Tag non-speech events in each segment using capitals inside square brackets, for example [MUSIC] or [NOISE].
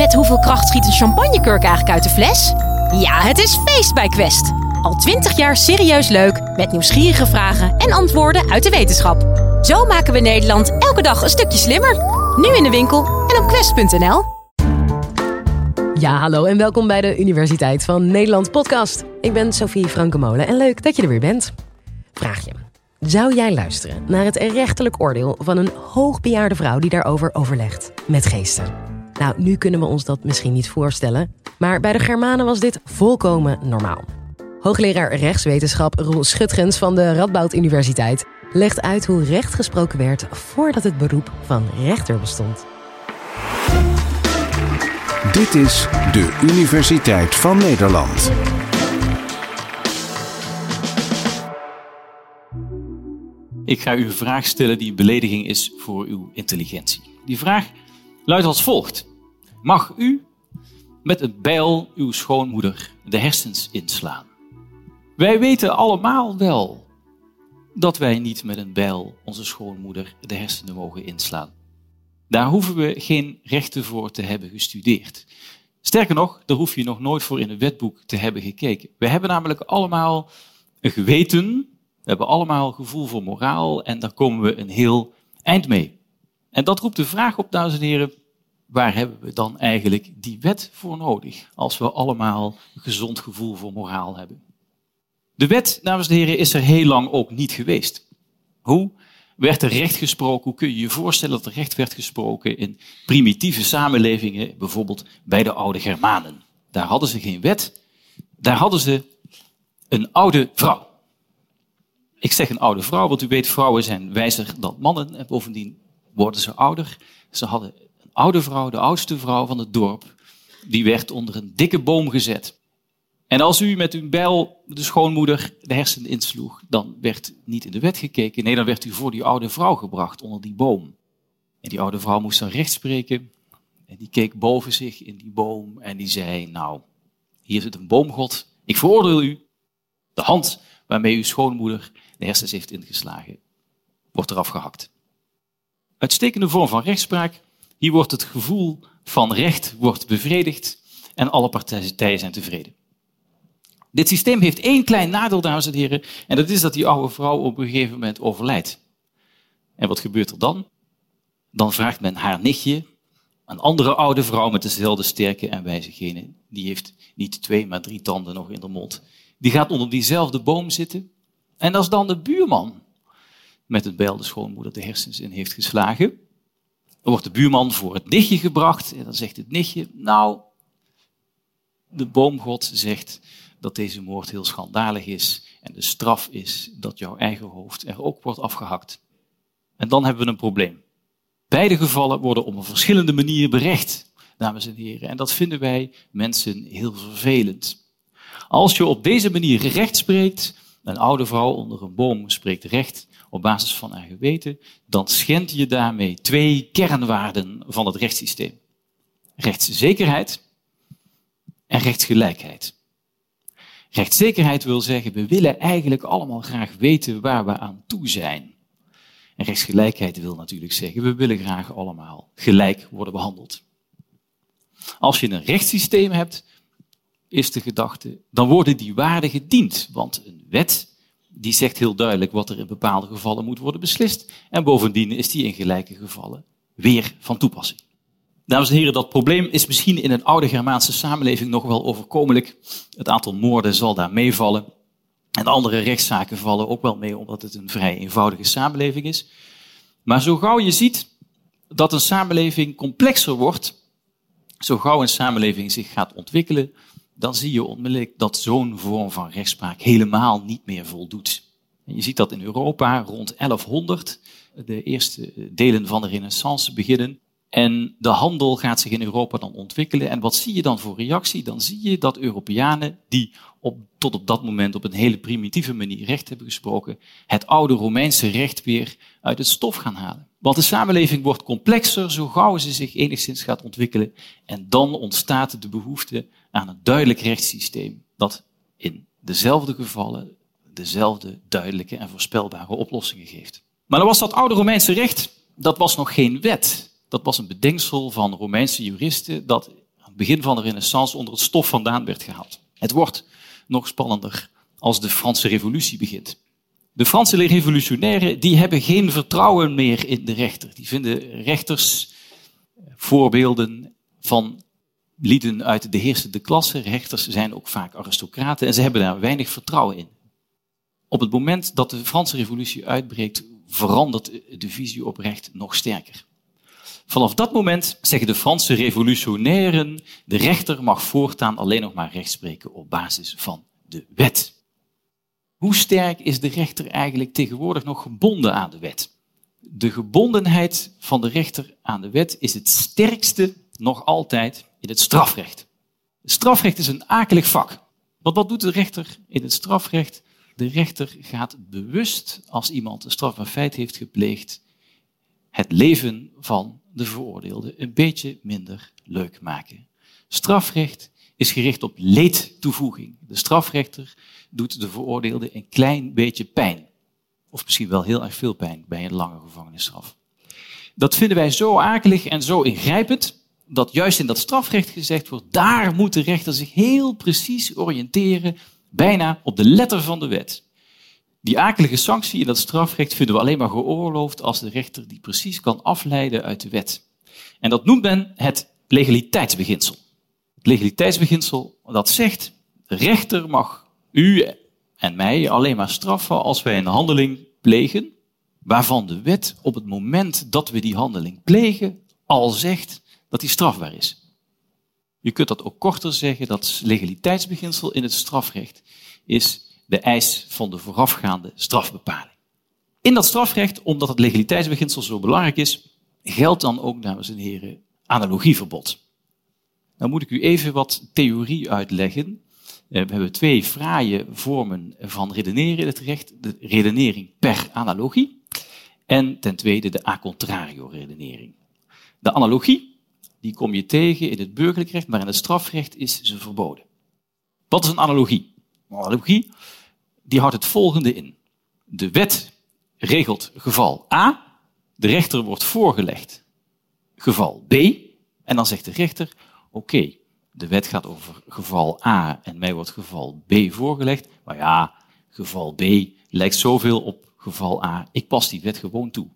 Met hoeveel kracht schiet een champagnekurk eigenlijk uit de fles? Ja, het is feest bij Quest. Al twintig jaar serieus leuk, met nieuwsgierige vragen en antwoorden uit de wetenschap. Zo maken we Nederland elke dag een stukje slimmer. Nu in de winkel en op quest.nl. Ja, hallo en welkom bij de Universiteit van Nederland podcast. Ik ben Sophie Frankemolen en leuk dat je er weer bent. Vraag je, zou jij luisteren naar het rechterlijk oordeel van een hoogbejaarde vrouw die daarover overlegt met geesten? Nou, nu kunnen we ons dat misschien niet voorstellen, maar bij de Germanen was dit volkomen normaal. Hoogleraar rechtswetenschap Roel Schutgens van de Radboud Universiteit legt uit hoe recht gesproken werd voordat het beroep van rechter bestond. Dit is de Universiteit van Nederland. Ik ga u een vraag stellen die een belediging is voor uw intelligentie. Die vraag luidt als volgt. Mag u met een bijl uw schoonmoeder de hersens inslaan? Wij weten allemaal wel dat wij niet met een bijl onze schoonmoeder de hersenen mogen inslaan. Daar hoeven we geen rechten voor te hebben gestudeerd. Sterker nog, daar hoef je nog nooit voor in een wetboek te hebben gekeken. We hebben namelijk allemaal een geweten, we hebben allemaal gevoel voor moraal en daar komen we een heel eind mee. En dat roept de vraag op, dames en heren, waar hebben we dan eigenlijk die wet voor nodig als we allemaal een gezond gevoel voor moraal hebben? De wet, dames en heren, is er heel lang ook niet geweest. Hoe werd er recht gesproken? Hoe kun je je voorstellen dat er recht werd gesproken in primitieve samenlevingen, bijvoorbeeld bij de oude Germanen? Daar hadden ze geen wet, daar hadden ze een oude vrouw. Ik zeg een oude vrouw, want u weet, vrouwen zijn wijzer dan mannen en bovendien worden ze ouder. Ze hadden oude vrouw, de oudste vrouw van het dorp, die werd onder een dikke boom gezet. En als u met uw bijl de schoonmoeder de hersenen insloeg, dan werd niet in de wet gekeken. Nee, dan werd u voor die oude vrouw gebracht onder die boom. En die oude vrouw moest dan recht spreken. En die keek boven zich in die boom en die zei, nou, hier zit een boomgod. Ik veroordeel u. De hand waarmee uw schoonmoeder de hersens heeft ingeslagen, wordt eraf gehakt. Uitstekende vorm van rechtspraak hier wordt het gevoel van recht wordt bevredigd en alle partijen zijn tevreden. Dit systeem heeft één klein nadeel, dames en heren, en dat is dat die oude vrouw op een gegeven moment overlijdt. En wat gebeurt er dan? Dan vraagt men haar nichtje, een andere oude vrouw met dezelfde sterke en wijze genen, die heeft niet twee, maar drie tanden nog in de mond, die gaat onder diezelfde boom zitten. En als dan de buurman met het bijl de schoonmoeder de hersens in heeft geslagen, dan wordt de buurman voor het nichtje gebracht en dan zegt het nichtje, nou, de boomgod zegt dat deze moord heel schandalig is en de straf is dat jouw eigen hoofd er ook wordt afgehakt. En dan hebben we een probleem. Beide gevallen worden op een verschillende manier berecht, dames en heren. En dat vinden wij mensen heel vervelend. Als je op deze manier recht spreekt, een oude vrouw onder een boom spreekt recht, op basis van haar geweten, dan schend je daarmee twee kernwaarden van het rechtssysteem. Rechtszekerheid en rechtsgelijkheid. Rechtszekerheid wil zeggen, we willen eigenlijk allemaal graag weten waar we aan toe zijn. En rechtsgelijkheid wil natuurlijk zeggen, we willen graag allemaal gelijk worden behandeld. Als je een rechtssysteem hebt, is de gedachte, dan worden die waarden gediend. Want een wet die zegt heel duidelijk wat er in bepaalde gevallen moet worden beslist. En bovendien is die in gelijke gevallen weer van toepassing. Dames en heren, dat probleem is misschien in een oude Germaanse samenleving nog wel overkomelijk. Het aantal moorden zal daar meevallen. En andere rechtszaken vallen ook wel mee, omdat het een vrij eenvoudige samenleving is. Maar zo gauw je ziet dat een samenleving complexer wordt, zo gauw een samenleving zich gaat ontwikkelen, dan zie je onmiddellijk dat zo'n vorm van rechtspraak helemaal niet meer voldoet. En je ziet dat in Europa rond 1100 de eerste delen van de renaissance beginnen. En de handel gaat zich in Europa dan ontwikkelen. En wat zie je dan voor reactie? Dan zie je dat Europeanen, die op, tot op dat moment op een hele primitieve manier recht hebben gesproken, het oude Romeinse recht weer uit het stof gaan halen. Want de samenleving wordt complexer zo gauw ze zich enigszins gaat ontwikkelen. En dan ontstaat de behoefte aan een duidelijk rechtssysteem dat in dezelfde gevallen dezelfde duidelijke en voorspelbare oplossingen geeft. Maar dan was dat oude Romeinse recht, dat was nog geen wet. Dat was een bedenksel van Romeinse juristen dat begin van de renaissance onder het stof vandaan werd gehaald. Het wordt nog spannender als de Franse revolutie begint. De Franse revolutionairen die hebben geen vertrouwen meer in de rechter. Die vinden rechters voorbeelden van lieden uit de heersende klasse. Rechters zijn ook vaak aristocraten en ze hebben daar weinig vertrouwen in. Op het moment dat de Franse revolutie uitbreekt, verandert de visie op recht nog sterker. Vanaf dat moment zeggen de Franse revolutionairen, de rechter mag voortaan alleen nog maar recht spreken op basis van de wet. Hoe sterk is de rechter eigenlijk tegenwoordig nog gebonden aan de wet? De gebondenheid van de rechter aan de wet is het sterkste nog altijd in het strafrecht. Het strafrecht is een akelig vak. Want wat doet de rechter in het strafrecht? De rechter gaat bewust, als iemand een strafbaar feit heeft gepleegd, het leven van de veroordeelde een beetje minder leuk maken. Strafrecht is gericht op leedtoevoeging. De strafrechter doet de veroordeelde een klein beetje pijn. Of misschien wel heel erg veel pijn bij een lange gevangenisstraf. Dat vinden wij zo akelig en zo ingrijpend, dat juist in dat strafrecht gezegd wordt, daar moet de rechter zich heel precies oriënteren, bijna op de letter van de wet. Die akelige sanctie in dat strafrecht vinden we alleen maar geoorloofd als de rechter die precies kan afleiden uit de wet. En dat noemt men het legaliteitsbeginsel. Het legaliteitsbeginsel dat zegt, de rechter mag u en mij alleen maar straffen als wij een handeling plegen waarvan de wet op het moment dat we die handeling plegen al zegt dat die strafbaar is. Je kunt dat ook korter zeggen, dat legaliteitsbeginsel in het strafrecht is de eis van de voorafgaande strafbepaling. In dat strafrecht, omdat het legaliteitsbeginsel zo belangrijk is, geldt dan ook, dames en heren, analogieverbod. Nou moet ik u even wat theorie uitleggen. Eh, we hebben twee fraaie vormen van redeneren in het recht. De redenering per analogie en ten tweede de a contrario redenering. De analogie, die kom je tegen in het burgerlijk recht, maar in het strafrecht is ze verboden. Wat is een analogie? Een analogie die houdt het volgende in. De wet regelt geval A, de rechter wordt voorgelegd geval B, en dan zegt de rechter, oké, de wet gaat over geval A en mij wordt geval B voorgelegd, maar ja, geval B lijkt zoveel op geval A, ik pas die wet gewoon toe.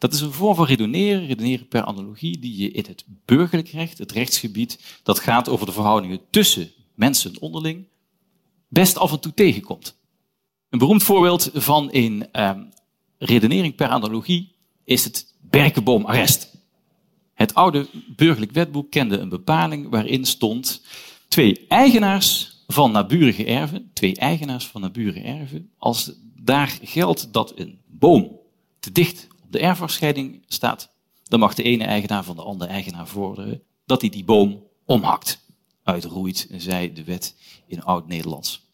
Dat is een vorm van redeneren, redeneren per analogie, die je in het burgerlijk recht, het rechtsgebied, dat gaat over de verhoudingen tussen mensen onderling, best af en toe tegenkomt. Een beroemd voorbeeld van een um, redenering per analogie is het berkenboomarrest. Het oude burgerlijk wetboek kende een bepaling waarin stond twee eigenaars van naburige erven, twee eigenaars van naburige erven, als daar geldt dat een boom te dicht de erfafscheiding staat, dan mag de ene eigenaar van de andere eigenaar vorderen dat hij die boom omhakt, uitroeit, zei de wet in oud-Nederlands.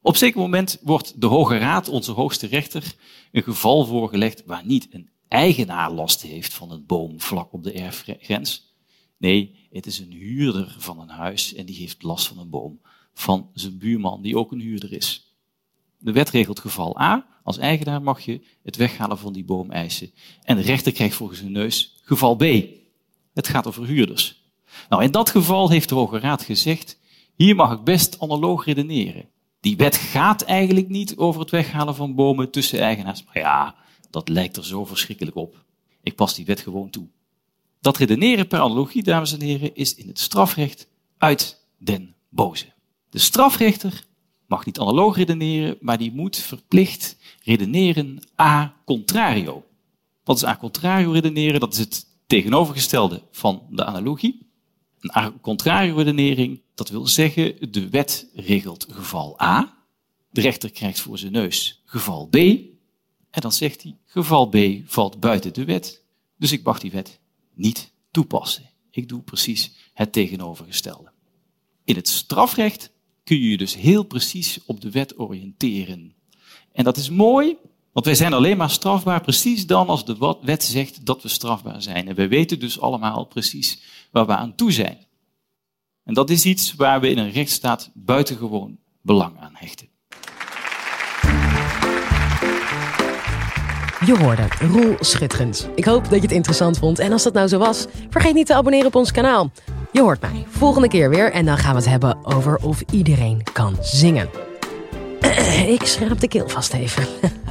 Op zeker moment wordt de Hoge Raad, onze hoogste rechter, een geval voorgelegd waar niet een eigenaar last heeft van een boom vlak op de erfgrens. Nee, het is een huurder van een huis en die heeft last van een boom van zijn buurman, die ook een huurder is. De wet regelt geval A. Als eigenaar mag je het weghalen van die boom eisen. En de rechter krijgt volgens zijn neus geval B. Het gaat over huurders. Nou, in dat geval heeft de Hoge Raad gezegd, hier mag ik best analoog redeneren. Die wet gaat eigenlijk niet over het weghalen van bomen tussen eigenaars. Maar ja, dat lijkt er zo verschrikkelijk op. Ik pas die wet gewoon toe. Dat redeneren per analogie, dames en heren, is in het strafrecht uit den boze. De strafrechter mag niet analoog redeneren, maar die moet verplicht redeneren a contrario. Wat is a contrario redeneren? Dat is het tegenovergestelde van de analogie. Een a contrario redenering, dat wil zeggen, de wet regelt geval A, de rechter krijgt voor zijn neus geval B, en dan zegt hij, geval B valt buiten de wet, dus ik mag die wet niet toepassen. Ik doe precies het tegenovergestelde. In het strafrecht kun je je dus heel precies op de wet oriënteren. En dat is mooi, want wij zijn alleen maar strafbaar precies dan als de wet zegt dat we strafbaar zijn. En wij weten dus allemaal precies waar we aan toe zijn. En dat is iets waar we in een rechtsstaat buitengewoon belang aan hechten. Je hoorde Roel Schitterend. Ik hoop dat je het interessant vond. En als dat nou zo was, vergeet niet te abonneren op ons kanaal. Je hoort mij volgende keer weer en dan gaan we het hebben over of iedereen kan zingen. [CLEARS THROAT] Ik schraap de keel vast even. [LAUGHS]